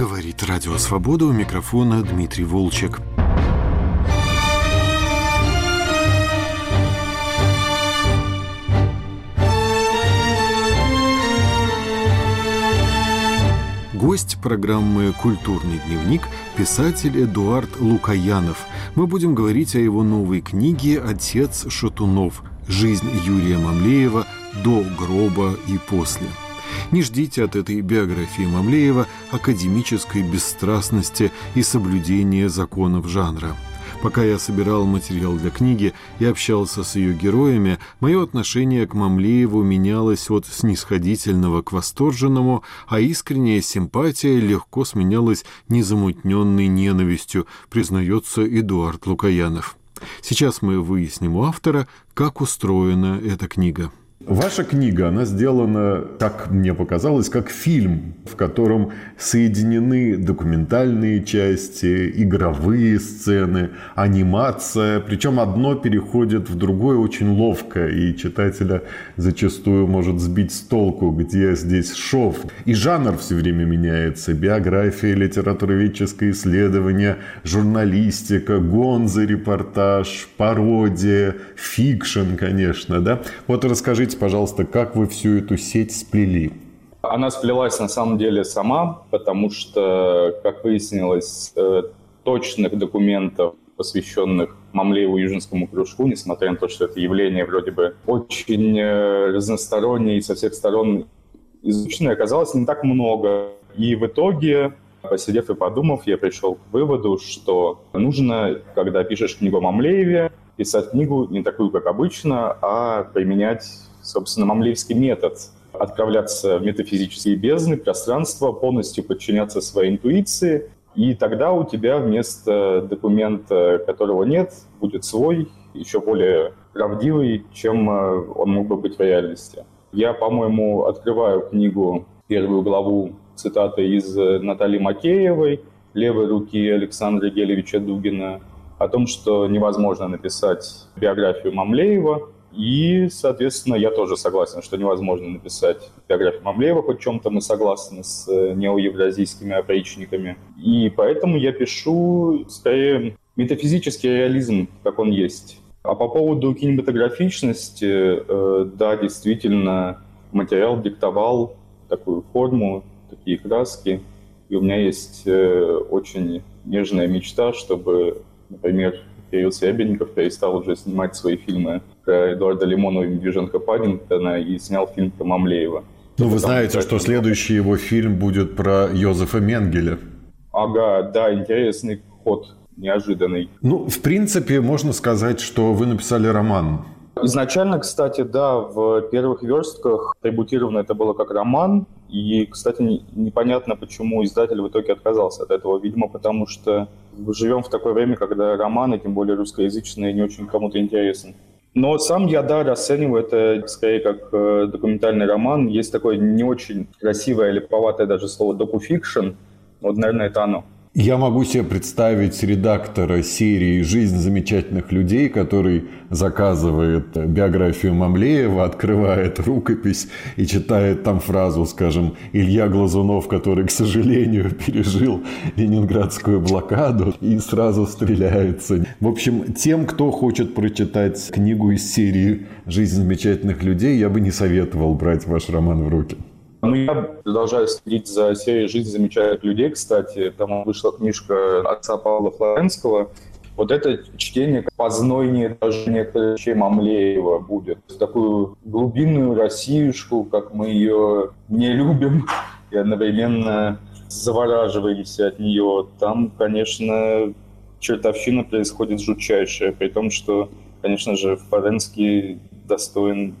Говорит Радио Свобода у микрофона Дмитрий Волчек. Гость программы «Культурный дневник» – писатель Эдуард Лукаянов. Мы будем говорить о его новой книге «Отец Шатунов. Жизнь Юрия Мамлеева до гроба и после». Не ждите от этой биографии Мамлеева академической бесстрастности и соблюдения законов жанра. Пока я собирал материал для книги и общался с ее героями, мое отношение к Мамлееву менялось от снисходительного к восторженному, а искренняя симпатия легко сменялась незамутненной ненавистью, признается Эдуард Лукаянов. Сейчас мы выясним у автора, как устроена эта книга. Ваша книга, она сделана, так мне показалось, как фильм, в котором соединены документальные части, игровые сцены, анимация. Причем одно переходит в другое очень ловко, и читателя зачастую может сбить с толку, где здесь шов. И жанр все время меняется. Биография, литературоведческое исследование, журналистика, гонзо, репортаж, пародия, fiction, конечно. Да? Вот расскажите Расскажите, пожалуйста, как вы всю эту сеть сплели? Она сплелась на самом деле сама, потому что, как выяснилось, э, точных документов, посвященных Мамлееву Южинскому кружку, несмотря на то, что это явление вроде бы очень э, разностороннее и со всех сторон изученное, оказалось не так много. И в итоге, посидев и подумав, я пришел к выводу, что нужно, когда пишешь книгу о Мамлееве, писать книгу не такую, как обычно, а применять собственно, мамлеевский метод отправляться в метафизические бездны, пространство, полностью подчиняться своей интуиции, и тогда у тебя вместо документа, которого нет, будет свой, еще более правдивый, чем э, он мог бы быть в реальности. Я, по-моему, открываю книгу, первую главу цитаты из э, Натальи Макеевой, левой руки Александра Гелевича Дугина, о том, что невозможно написать биографию Мамлеева, и, соответственно, я тоже согласен, что невозможно написать биографию Мамлеева, хоть чем-то мы согласны с э, неоевразийскими опричниками. И поэтому я пишу, скорее, метафизический реализм, как он есть. А по поводу кинематографичности, э, да, действительно, материал диктовал такую форму, такие краски. И у меня есть э, очень нежная мечта, чтобы, например, Кирилл Серебренников перестал уже снимать свои фильмы Эдуарда Лимонова и Медвежонка Паддингтона и снял фильм про Мамлеева. Ну, вы знаете, что следующий его фильм будет про Йозефа Менгеля. Ага, да, интересный ход, неожиданный. Ну, в принципе, можно сказать, что вы написали роман. Изначально, кстати, да, в первых верстках трибутировано это было как роман, и, кстати, непонятно, почему издатель в итоге отказался от этого. Видимо, потому что живем в такое время, когда романы, тем более русскоязычные, не очень кому-то интересны. Но сам я, да, расцениваю это скорее как э, документальный роман. Есть такое не очень красивое, липоватое даже слово «докуфикшн». Вот, наверное, это оно. Я могу себе представить редактора серии «Жизнь замечательных людей», который заказывает биографию Мамлеева, открывает рукопись и читает там фразу, скажем, Илья Глазунов, который, к сожалению, пережил ленинградскую блокаду и сразу стреляется. В общем, тем, кто хочет прочитать книгу из серии «Жизнь замечательных людей», я бы не советовал брать ваш роман в руки. Ну, я продолжаю следить за серией «Жизнь замечательных людей», кстати. Там вышла книжка отца Павла Флоренского. Вот это чтение познойнее даже некоторых вещей Мамлеева будет. Такую глубинную Россиюшку, как мы ее не любим, и одновременно завораживаемся от нее. Там, конечно, чертовщина происходит жутчайшая, при том, что, конечно же, Флоренский достоин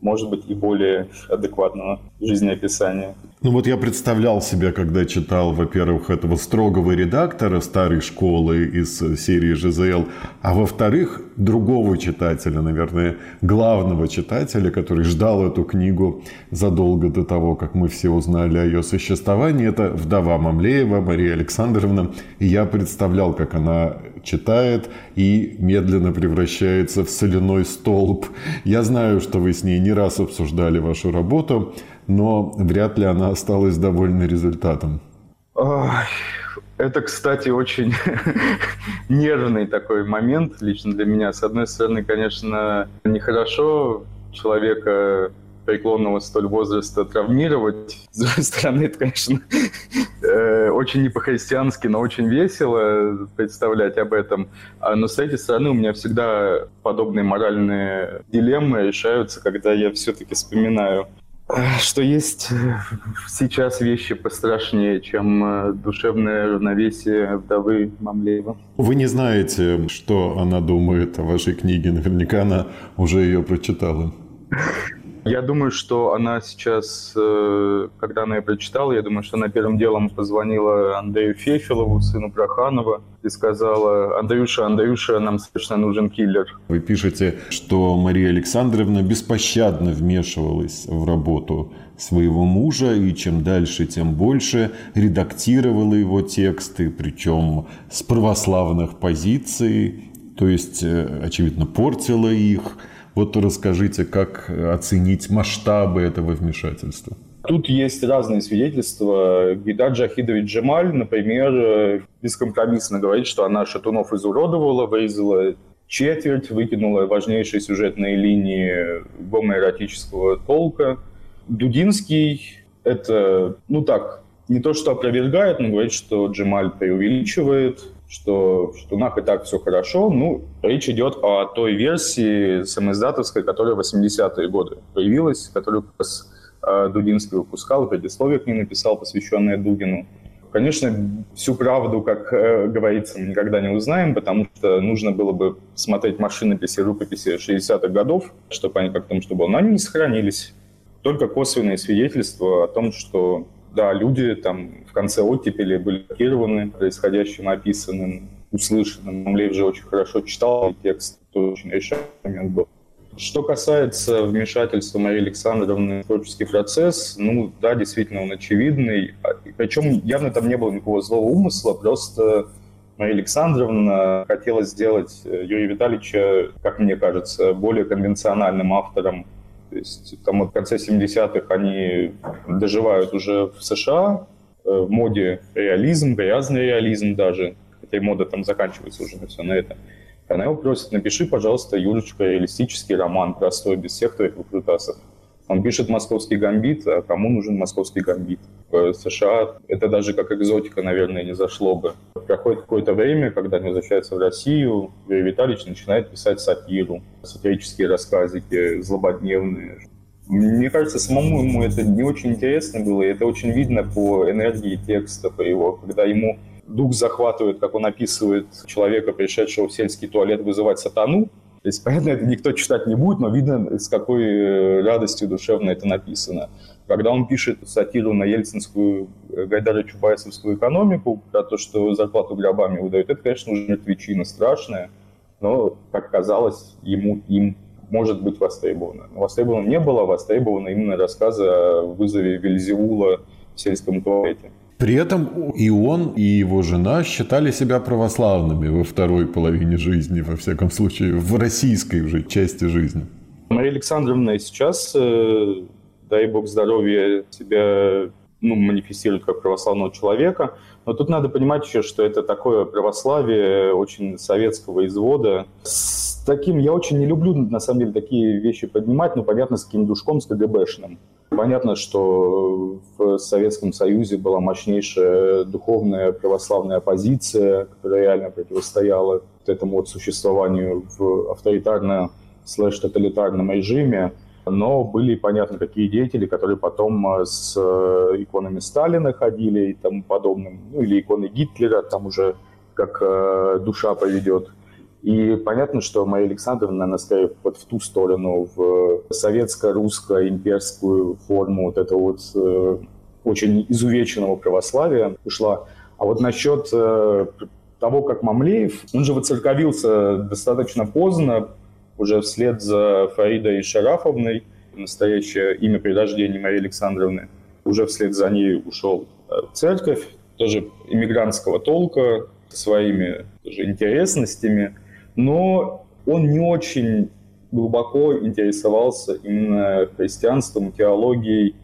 может быть, и более адекватного жизнеописания. Ну вот я представлял себе, когда читал, во-первых, этого строгого редактора старой школы из серии ЖЗЛ, а во-вторых, другого читателя, наверное, главного читателя, который ждал эту книгу задолго до того, как мы все узнали о ее существовании. Это вдова Мамлеева, Мария Александровна. И я представлял, как она читает и медленно превращается в соляной столб. Я знаю, что вы с ней не раз обсуждали вашу работу но вряд ли она осталась довольна результатом. Это, кстати, очень нервный такой момент лично для меня. С одной стороны, конечно, нехорошо человека преклонного столь возраста травмировать. С другой стороны, это, конечно, э, очень не по-христиански, но очень весело представлять об этом. А, но с третьей стороны, у меня всегда подобные моральные дилеммы решаются, когда я все-таки вспоминаю что есть сейчас вещи пострашнее, чем э, душевное равновесие вдовы Мамлеева. Вы не знаете, что она думает о вашей книге. Наверняка она уже ее прочитала. Я думаю, что она сейчас, э, когда она ее прочитала, я думаю, что она первым делом позвонила Андрею Фефилову, сыну Проханова, и сказала, Андрюша, Андрюша, нам срочно нужен киллер. Вы пишете, что Мария Александровна беспощадно вмешивалась в работу своего мужа, и чем дальше, тем больше редактировала его тексты, причем с православных позиций, то есть, э, очевидно, портила их, вот расскажите, как оценить масштабы этого вмешательства? Тут есть разные свидетельства. Гидар Джахидович Джемаль, например, бескомпромиссно говорит, что она Шатунов изуродовала, вырезала четверть, выкинула важнейшие сюжетные линии гомоэротического толка. Дудинский это, ну так, не то что опровергает, но говорит, что Джемаль преувеличивает что в Штунах и так все хорошо. Ну, речь идет о той версии самоиздатовской, которая в 80-е годы появилась, которую как раз э, Дудинский выпускал, предисловие к ней написал, посвященное Дугину. Конечно, всю правду, как э, говорится, мы никогда не узнаем, потому что нужно было бы смотреть машинописи, рукописи 60-х годов, чтобы они как-то, чтобы но они не сохранились. Только косвенные свидетельства о том, что да, люди там в конце оттепели были шокированы происходящим, описанным, услышанным. Мамлеев же очень хорошо читал текст, это очень решающий момент был. Что касается вмешательства Марии Александровны в творческий процесс, ну да, действительно, он очевидный. А, Причем явно там не было никакого злого умысла, просто Мария Александровна хотела сделать э, Юрия Витальевича, как мне кажется, более конвенциональным автором то есть там в конце 70-х они доживают уже в США, э, в моде реализм, грязный реализм даже, хотя и мода там заканчивается уже на все на это. Она его просит, напиши, пожалуйста, Юрочка, реалистический роман, простой, без всех твоих выкрутасов. Он пишет «Московский гамбит», а кому нужен «Московский гамбит»? В США это даже как экзотика, наверное, не зашло бы. Проходит какое-то время, когда они возвращаются в Россию, Юрий Витальевич начинает писать сатиру, сатирические рассказики, злободневные. Мне кажется, самому ему это не очень интересно было, и это очень видно по энергии текста, по его, когда ему дух захватывает, как он описывает человека, пришедшего в сельский туалет вызывать сатану, то есть, понятно, это никто читать не будет, но видно, с какой э, радостью душевно это написано. Когда он пишет сатиру на ельцинскую э, Гайдара Чубайсовскую экономику, про то, что зарплату гробами выдают, это, конечно, уже мертвечина страшная, но, как казалось, ему, им может быть востребовано. Но востребовано не было, востребовано именно рассказы о вызове Вельзевула в сельском туалете. При этом и он, и его жена считали себя православными во второй половине жизни, во всяком случае, в российской уже части жизни. Мария Александровна сейчас, э, дай бог здоровья, себя ну, манифестирует как православного человека. Но тут надо понимать еще, что это такое православие очень советского извода. С таким я очень не люблю, на самом деле, такие вещи поднимать, но понятно, с каким душком, с КГБшным. Понятно, что в Советском Союзе была мощнейшая духовная православная оппозиция, которая реально противостояла этому вот существованию в авторитарно слэш-тоталитарном режиме. Но были, понятно, какие деятели, которые потом с иконами Сталина ходили и тому подобным, ну или иконы Гитлера, там уже как э, душа поведет. И понятно, что Мария Александровна, она скорее вот в ту сторону, в советско-русско-имперскую форму вот этого вот э, очень изувеченного православия ушла. А вот насчет э, того, как Мамлеев, он же воцерковился достаточно поздно, уже вслед за Фаридой Шарафовной, настоящее имя при рождении Марии Александровны, уже вслед за ней ушел э, в церковь, тоже иммигрантского толка, своими тоже интересностями – но он не очень глубоко интересовался именно христианством, теологией,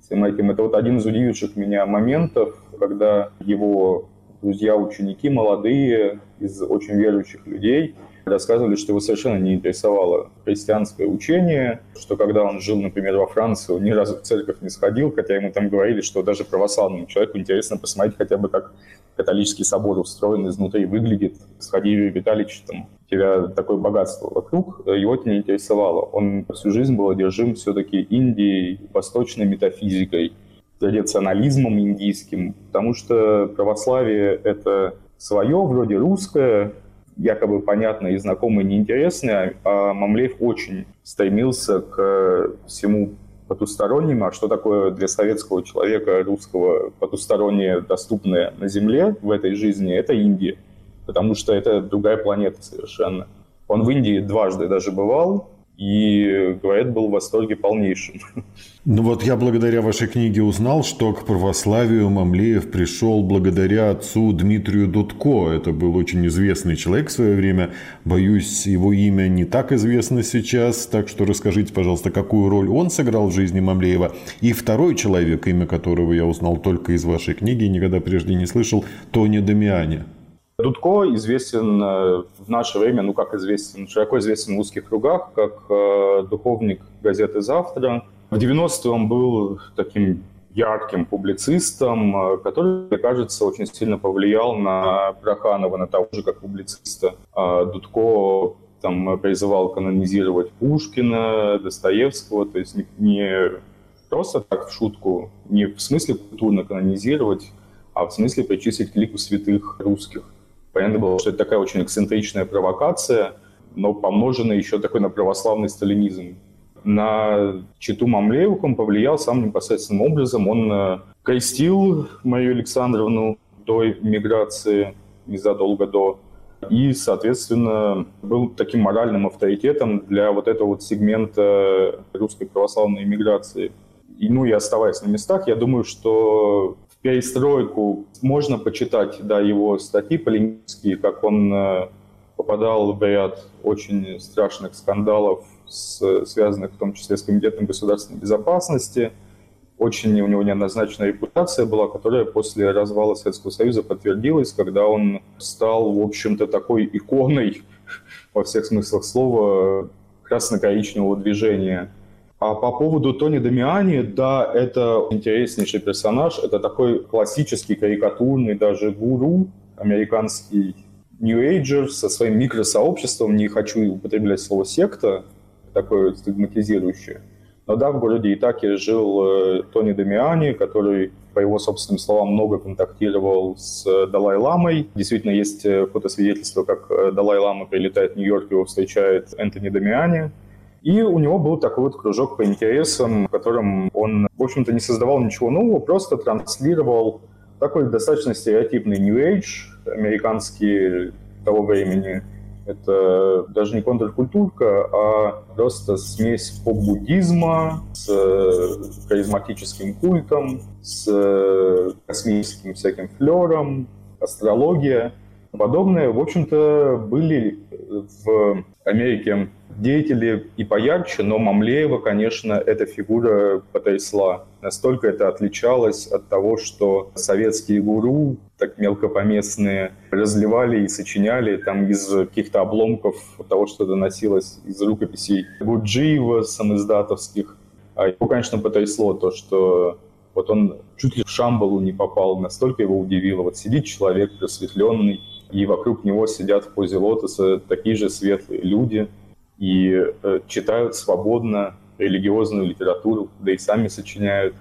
всем этим. Это вот один из удививших меня моментов, когда его друзья-ученики молодые из очень верующих людей рассказывали, что его совершенно не интересовало христианское учение, что когда он жил, например, во Франции, он ни разу в церковь не сходил, хотя ему там говорили, что даже православному человеку интересно посмотреть хотя бы, как католический собор устроен изнутри, выглядит. Сходи, Юрий Витальевич, там, у тебя такое богатство вокруг, его это не интересовало. Он всю жизнь был одержим все-таки Индией, восточной метафизикой, традиционализмом индийским, потому что православие — это свое, вроде русское, якобы понятное и знакомое, неинтересное, а Мамлеев очень стремился к всему потустороннему. А что такое для советского человека, русского, потустороннее, доступное на Земле в этой жизни, это Индия. Потому что это другая планета совершенно. Он в Индии дважды даже бывал, и, говорят, был в восторге полнейшим. Ну вот я благодаря вашей книге узнал, что к православию Мамлеев пришел благодаря отцу Дмитрию Дудко. Это был очень известный человек в свое время. Боюсь, его имя не так известно сейчас, так что расскажите, пожалуйста, какую роль он сыграл в жизни Мамлеева. И второй человек, имя которого я узнал только из вашей книги, никогда прежде не слышал, Тони Дамиани. Дудко известен э, в наше время, ну как известен, широко известен в узких кругах, как э, духовник газеты «Завтра». В 90-е он был таким ярким публицистом, э, который, мне кажется, очень сильно повлиял на Проханова, на того же, как публициста. Дудко там призывал канонизировать Пушкина, Достоевского, то есть не просто так в шутку, не в смысле культурно канонизировать, а в смысле причислить к лику святых русских. Понятно было, что это такая очень эксцентричная провокация, но помноженная еще такой на православный сталинизм. На Читу Мамлеевых он повлиял самым непосредственным образом. Он э, крестил Марию Александровну до миграции, незадолго до, и, соответственно, был таким моральным авторитетом для вот этого вот сегмента русской православной иммиграции. И, ну и оставаясь на местах, я думаю, что перестройку можно почитать, да, его статьи полемические, как он э, попадал в ряд очень страшных скандалов, связанных в том числе с Комитетом государственной безопасности. Очень у него неоднозначная репутация была, которая после развала Советского Союза подтвердилась, когда он стал, в общем-то, такой иконой во всех смыслах слова красно-коричневого движения а по поводу Тони Дамиани, да, это интереснейший персонаж. Это такой классический, карикатурный даже гуру, американский Ager со своим микросообществом. Не хочу употреблять слово «секта», такое стигматизирующее. Но да, в городе Итаке жил э, Тони Дамиани, который, по его собственным словам, много контактировал с Далай-ламой. Действительно, есть э, фотосвидетельство, как э, Далай-лама прилетает в Нью-Йорк, его встречает Энтони Дамиани. И у него был такой вот кружок по интересам, в котором он, в общем-то, не создавал ничего нового, просто транслировал такой достаточно стереотипный New Age, американский того времени. Это даже не контркультурка, а просто смесь поп-буддизма с э, харизматическим культом, с э, космическим всяким флером, астрология. Подобное, в общем-то, были в Америке деятели и поярче, но Мамлеева, конечно, эта фигура потрясла. Настолько это отличалось от того, что советские гуру, так мелкопоместные, разливали и сочиняли там из каких-то обломков того, что доносилось из рукописей Гурджиева, самиздатовских. А его, конечно, потрясло то, что вот он чуть ли в Шамбалу не попал, настолько его удивило. Вот сидит человек просветленный, и вокруг него сидят в позе лотоса такие же светлые люди – и э, читают свободно религиозную литературу, да и сами сочиняют.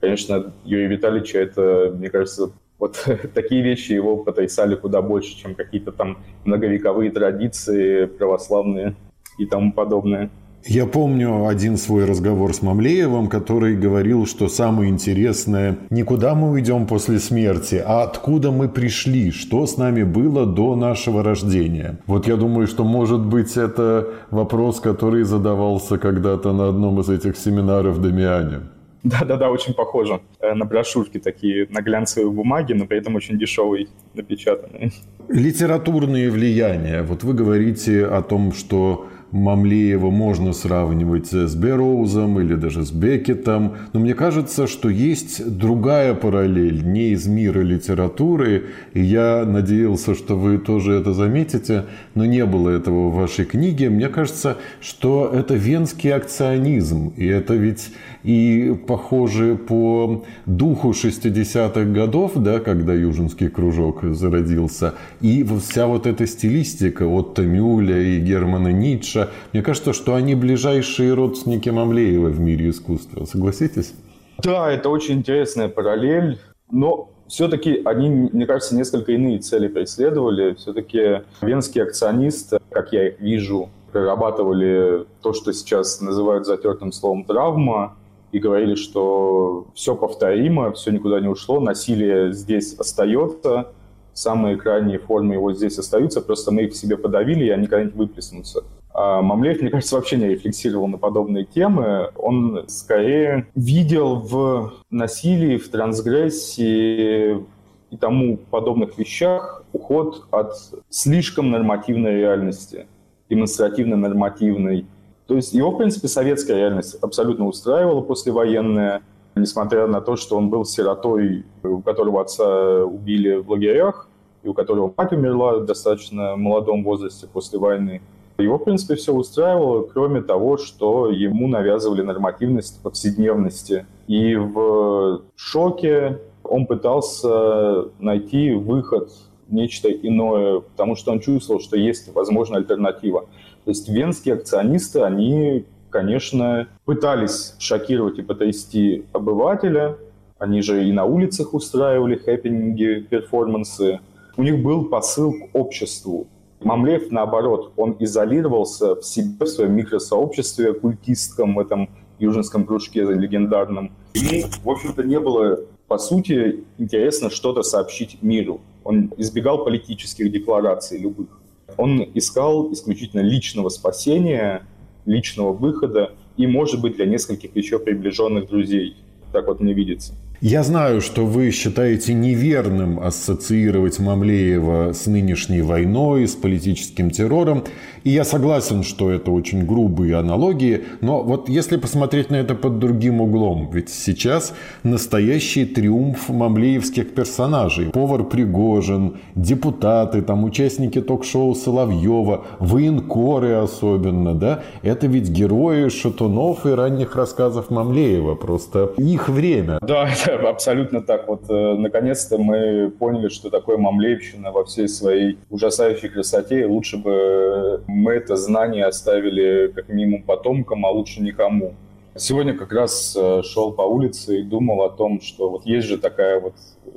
Конечно, Юрия Витальевича это, мне кажется, вот такие вещи его потрясали куда больше, чем какие-то там многовековые традиции православные и тому подобное. Я помню один свой разговор с Мамлеевым, который говорил, что самое интересное не куда мы уйдем после смерти, а откуда мы пришли, что с нами было до нашего рождения. Вот я думаю, что может быть это вопрос, который задавался когда-то на одном из этих семинаров Дамиане. Да-да-да, очень похоже э, на брошюрки такие, на глянцевой бумаге, но при этом очень дешевый напечатанные. Литературные влияния. Вот вы говорите о том, что Мамлеева можно сравнивать с Бероузом или даже с Бекетом, но мне кажется, что есть другая параллель, не из мира литературы, и я надеялся, что вы тоже это заметите, но не было этого в вашей книге. Мне кажется, что это венский акционизм, и это ведь и похоже по духу 60-х годов, да, когда Южинский кружок зародился, и вся вот эта стилистика от Тамюля и Германа Ницше, мне кажется, что они ближайшие родственники Мамлеева в мире искусства. Согласитесь? Да, это очень интересная параллель, но все-таки они, мне кажется, несколько иные цели преследовали. Все-таки венские акционисты, как я их вижу, прорабатывали то, что сейчас называют затертым словом травма, и говорили, что все повторимо, все никуда не ушло, насилие здесь остается, самые крайние формы его здесь остаются, просто мы их в себе подавили, и они когда-нибудь выплеснутся. А Мамлеев, мне кажется, вообще не рефлексировал на подобные темы. Он скорее видел в насилии, в трансгрессии и тому подобных вещах уход от слишком нормативной реальности, демонстративно-нормативной, то есть его, в принципе, советская реальность абсолютно устраивала послевоенная, несмотря на то, что он был сиротой, у которого отца убили в лагерях, и у которого мать умерла в достаточно молодом возрасте после войны. Его, в принципе, все устраивало, кроме того, что ему навязывали нормативность повседневности. И в шоке он пытался найти выход, нечто иное, потому что он чувствовал, что есть, возможно, альтернатива. То есть венские акционисты, они, конечно, пытались шокировать и потрясти обывателя. Они же и на улицах устраивали хэппинги, перформансы. У них был посыл к обществу. Мамлев, наоборот, он изолировался в себе, в своем микросообществе культистском, этом южинском кружке легендарном. Ему, в общем-то, не было, по сути, интересно что-то сообщить миру. Он избегал политических деклараций любых. Он искал исключительно личного спасения, личного выхода и, может быть, для нескольких еще приближенных друзей. Так вот мне видится. Я знаю, что вы считаете неверным ассоциировать Мамлеева с нынешней войной, с политическим террором. И я согласен, что это очень грубые аналогии. Но вот если посмотреть на это под другим углом, ведь сейчас настоящий триумф мамлеевских персонажей. Повар Пригожин, депутаты, там участники ток-шоу Соловьева, военкоры особенно, да? Это ведь герои Шатунов и ранних рассказов Мамлеева. Просто их время. Да, абсолютно так. Вот э, наконец-то мы поняли, что такое мамлеевщина во всей своей ужасающей красоте. лучше бы мы это знание оставили как минимум потомкам, а лучше никому. Сегодня как раз э, шел по улице и думал о том, что вот есть же такая вот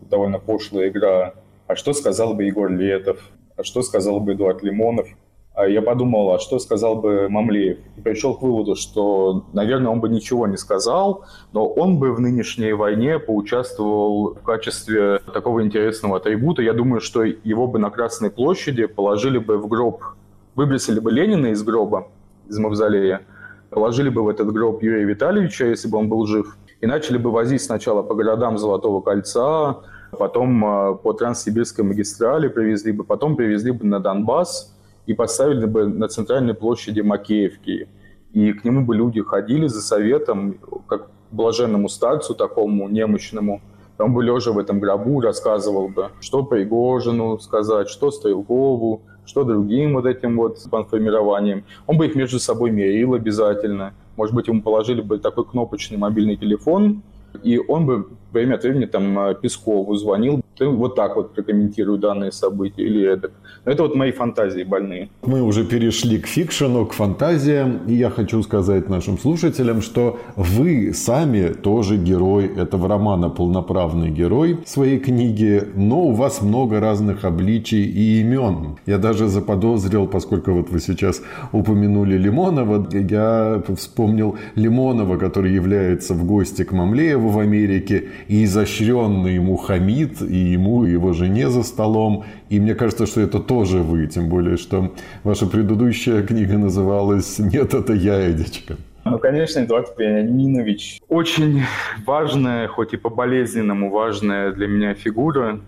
довольно пошлая игра. А что сказал бы Егор Летов? А что сказал бы Эдуард Лимонов? А я подумал, а что сказал бы Мамлеев? И пришел к выводу, что, наверное, он бы ничего не сказал, но он бы в нынешней войне поучаствовал в качестве такого интересного атрибута. Я думаю, что его бы на Красной площади положили бы в гроб, выбросили бы Ленина из гроба, из мавзолея, положили бы в этот гроб Юрия Витальевича, если бы он был жив, и начали бы возить сначала по городам Золотого кольца, потом а, по Транссибирской магистрали привезли бы, потом привезли бы на Донбасс, и поставили бы на центральной площади Макеевки. И к нему бы люди ходили за советом, как блаженному старцу такому немощному. Он бы лежа в этом гробу рассказывал бы, что Пригожину сказать, что Стрелкову, что другим вот этим вот формированием. Он бы их между собой мерил обязательно. Может быть, ему положили бы такой кнопочный мобильный телефон, и он бы время от времени там Пескову звонил, вот так вот прокомментирую данные события или это. Это вот мои фантазии больные. Мы уже перешли к фикшену, к фантазиям. И я хочу сказать нашим слушателям, что вы сами тоже герой этого романа, полноправный герой своей книги, но у вас много разных обличий и имен. Я даже заподозрил, поскольку вот вы сейчас упомянули Лимонова, я вспомнил Лимонова, который является в гости к Мамлееву в Америке, и изощренный ему хамид, и ему, и его жене за столом. И мне кажется, что это тоже вы, тем более, что ваша предыдущая книга называлась «Нет, это я, Эдичка». Ну, конечно, Эдуард Вениаминович. Очень важная, хоть и по-болезненному важная для меня фигура,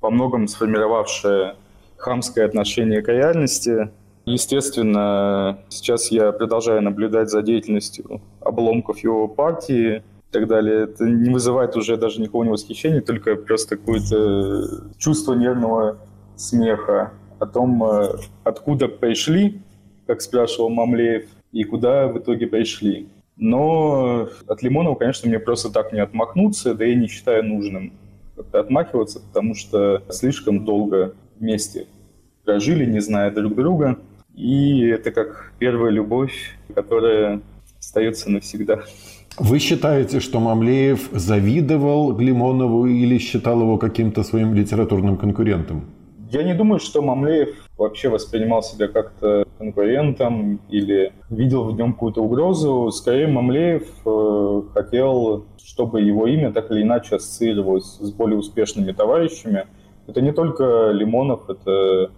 по многом сформировавшая хамское отношение к реальности. Естественно, сейчас я продолжаю наблюдать за деятельностью обломков его партии и так далее. Это не вызывает уже даже никакого не восхищения, только просто какое-то чувство нервного смеха о том, э, откуда пришли, как спрашивал Мамлеев, и куда в итоге пришли. Но от Лимонова, конечно, мне просто так не отмахнуться, да и не считаю нужным отмахиваться, потому что слишком долго вместе прожили, не зная друг друга. И это как первая любовь, которая остается навсегда. Вы считаете, что Мамлеев завидовал Лимонову или считал его каким-то своим литературным конкурентом? Я не думаю, что Мамлеев вообще воспринимал себя как-то конкурентом или видел в нем какую-то угрозу. Скорее, Мамлеев э, хотел, чтобы его имя так или иначе ассоциировалось с более успешными товарищами. Это не только Лимонов, это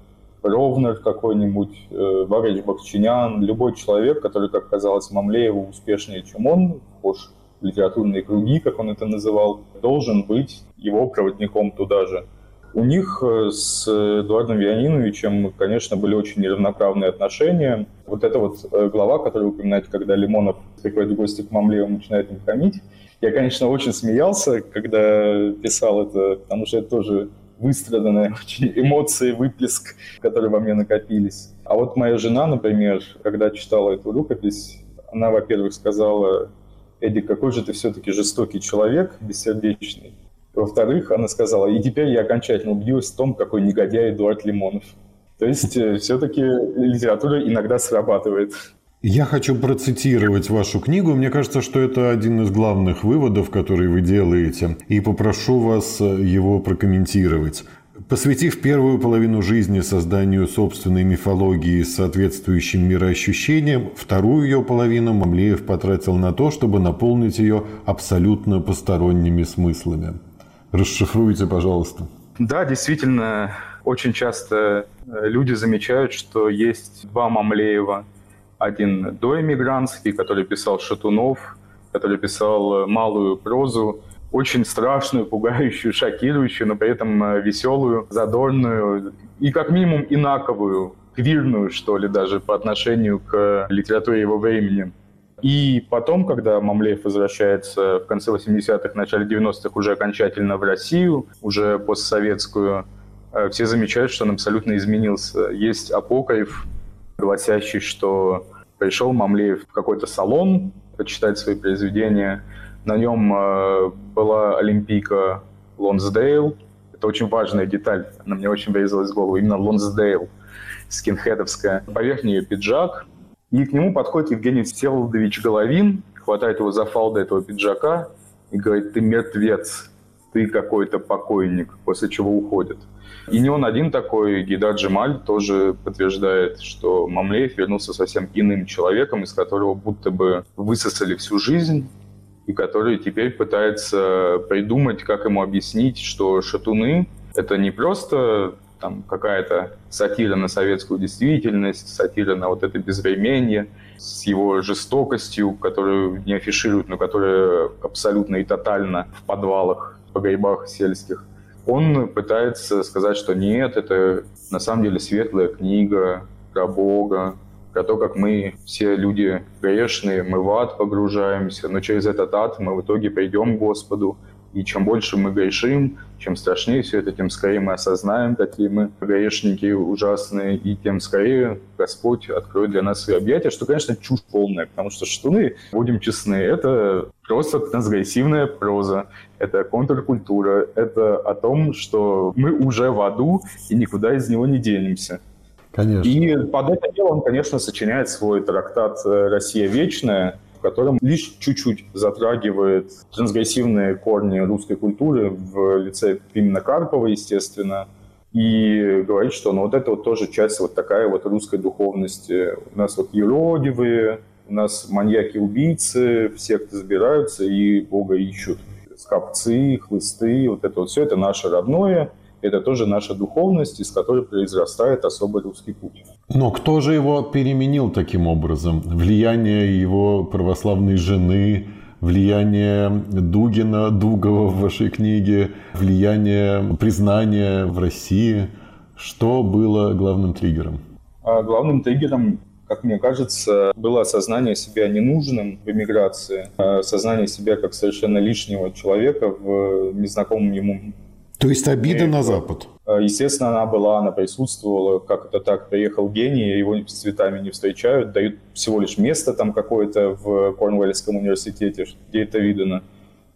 Ровнер какой-нибудь, э, Варич Бахчинян, любой человек, который, как казалось Мамлееву, успешнее, чем он, вхож в литературные круги, как он это называл, должен быть его проводником туда же. У них э, с Эдуардом Вианиновичем, конечно, были очень неравноправные отношения. Вот эта вот э, глава, которую вы упоминаете, когда Лимонов приходит в гости к Мамлееву, начинает им хамить. Я, конечно, очень смеялся, когда писал это, потому что это тоже выстраданные очень эмоции, выплеск, которые во мне накопились. А вот моя жена, например, когда читала эту рукопись, она, во-первых, сказала, Эдик, какой же ты все-таки жестокий человек, бессердечный. Во-вторых, она сказала, и теперь я окончательно убедилась в том, какой негодяй Эдуард Лимонов. То есть э, все-таки литература иногда срабатывает. Я хочу процитировать вашу книгу. Мне кажется, что это один из главных выводов, которые вы делаете, и попрошу вас э, его прокомментировать. Посвятив первую половину жизни созданию собственной мифологии с соответствующим мироощущением, вторую ее половину Мамлеев потратил на то, чтобы наполнить ее абсолютно посторонними смыслами. Расшифруйте, пожалуйста. Да, действительно, очень часто э, люди замечают, что есть два Мамлеева. Один доэмигрантский, который писал Шатунов, который писал э, малую прозу, очень страшную, пугающую, шокирующую, но при этом э, веселую, задорную и как минимум инаковую, квирную, что ли, даже по отношению к литературе его времени. И потом, когда Мамлеев возвращается в конце 80-х, начале 90-х уже окончательно в Россию, уже постсоветскую, э, все замечают, что он абсолютно изменился. Есть апокриф, гласящий, что пришел Мамлеев в какой-то салон почитать свои произведения. На нем э, была Олимпийка Лонсдейл. Это очень важная деталь, она мне очень врезалась в голову. Именно Лонсдейл, скинхедовская. Поверх нее пиджак, и к нему подходит Евгений Всеволодович Головин, хватает его за фалды этого пиджака и говорит, ты мертвец, ты какой-то покойник, после чего уходит. И не он один такой, Гида Джемаль тоже подтверждает, что Мамлеев вернулся совсем иным человеком, из которого будто бы высосали всю жизнь, и который теперь пытается придумать, как ему объяснить, что шатуны — это не просто там какая-то сатира на советскую действительность, сатира на вот это безвременье с его жестокостью, которую не афишируют, но которая абсолютно и тотально в подвалах, погребах сельских. Он пытается сказать, что нет, это на самом деле светлая книга про Бога, про то, как мы все люди грешные, мы в ад погружаемся, но через этот ад мы в итоге придем к Господу, и чем больше мы грешим, чем страшнее все это, тем скорее мы осознаем, какие мы грешники ужасные, и тем скорее Господь откроет для нас свои объятия, что, конечно, чушь полная, потому что штуны, будем честны, это просто трансгрессивная проза, это контркультура, это о том, что мы уже в аду и никуда из него не денемся. Конечно. И под это дело он, конечно, сочиняет свой трактат «Россия вечная», котором лишь чуть-чуть затрагивает трансгрессивные корни русской культуры в лице именно Карпова, естественно, и говорит, что ну, вот это вот тоже часть вот такая вот русской духовности. У нас вот юродивые, у нас маньяки-убийцы, все, кто забираются и Бога ищут. Скопцы, хлысты, вот это вот все, это наше родное – это тоже наша духовность, из которой произрастает особый русский путь. Но кто же его переменил таким образом? Влияние его православной жены, влияние Дугина, Дугова в вашей книге, влияние признания в России. Что было главным триггером? А главным триггером как мне кажется, было осознание себя ненужным в эмиграции, а осознание себя как совершенно лишнего человека в незнакомом ему то есть обида на Запад? А, естественно, она была, она присутствовала. Как это так? Приехал гений, его с цветами не встречают, дают всего лишь место там какое-то в Корнуэльском университете, где это видано.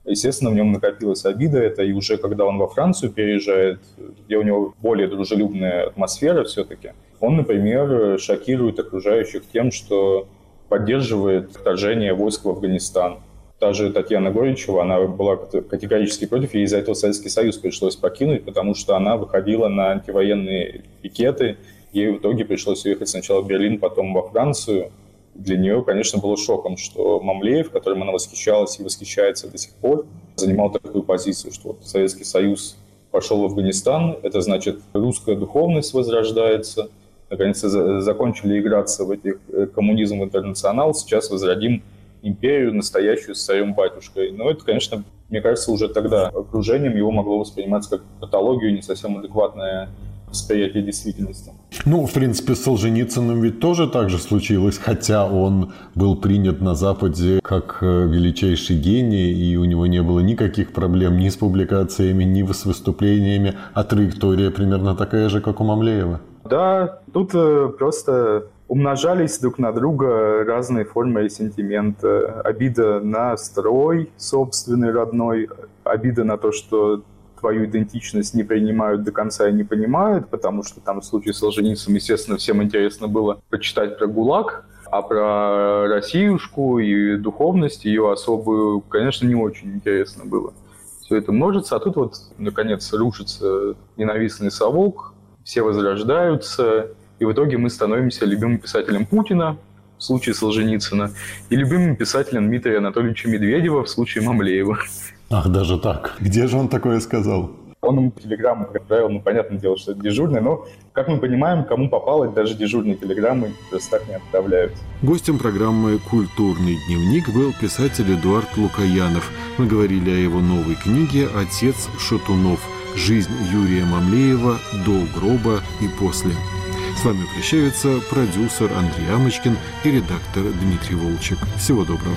Естественно, в нем накопилась обида это, и уже когда он во Францию переезжает, где у него более дружелюбная атмосфера все-таки, он, например, шокирует окружающих тем, что поддерживает вторжение войск в Афганистан. Та же Татьяна Горичева, она была категорически против, и из-за этого Советский Союз пришлось покинуть, потому что она выходила на антивоенные пикеты, ей в итоге пришлось уехать сначала в Берлин, потом во Францию. Для нее, конечно, было шоком, что Мамлеев, которым она восхищалась и восхищается до сих пор, занимал такую позицию, что вот Советский Союз пошел в Афганистан, это значит русская духовность возрождается, наконец-то закончили играться в этих э, коммунизм интернационал, сейчас возродим империю настоящую с царем-батюшкой. Но это, конечно, мне кажется, уже тогда окружением его могло восприниматься как патологию, не совсем адекватное восприятие действительности. Ну, в принципе, с Солженицыным ведь тоже так же случилось, хотя он был принят на Западе как э, величайший гений, и у него не было никаких проблем ни с публикациями, ни с выступлениями, а траектория примерно такая же, как у Мамлеева. Да, тут э, просто умножались друг на друга разные формы ресентимента. Обида на строй собственный, родной, обида на то, что твою идентичность не принимают до конца и не понимают, потому что там в случае с Солженицыным, естественно, всем интересно было почитать про ГУЛАГ, а про Россиюшку и духовность ее особую, конечно, не очень интересно было. Все это множится, а тут вот, наконец, рушится ненавистный совок, все возрождаются, и в итоге мы становимся любимым писателем Путина, в случае Солженицына, и любимым писателем Дмитрия Анатольевича Медведева в случае Мамлеева. Ах, даже так. Где же он такое сказал? Он ему телеграмму отправил, ну, понятное дело, что это дежурный, но, как мы понимаем, кому попало, даже дежурные телеграммы просто так не отправляют. Гостем программы «Культурный дневник» был писатель Эдуард Лукаянов. Мы говорили о его новой книге «Отец Шатунов. Жизнь Юрия Мамлеева до гроба и после». С вами прощаются продюсер Андрей Амочкин и редактор Дмитрий Волчек. Всего доброго.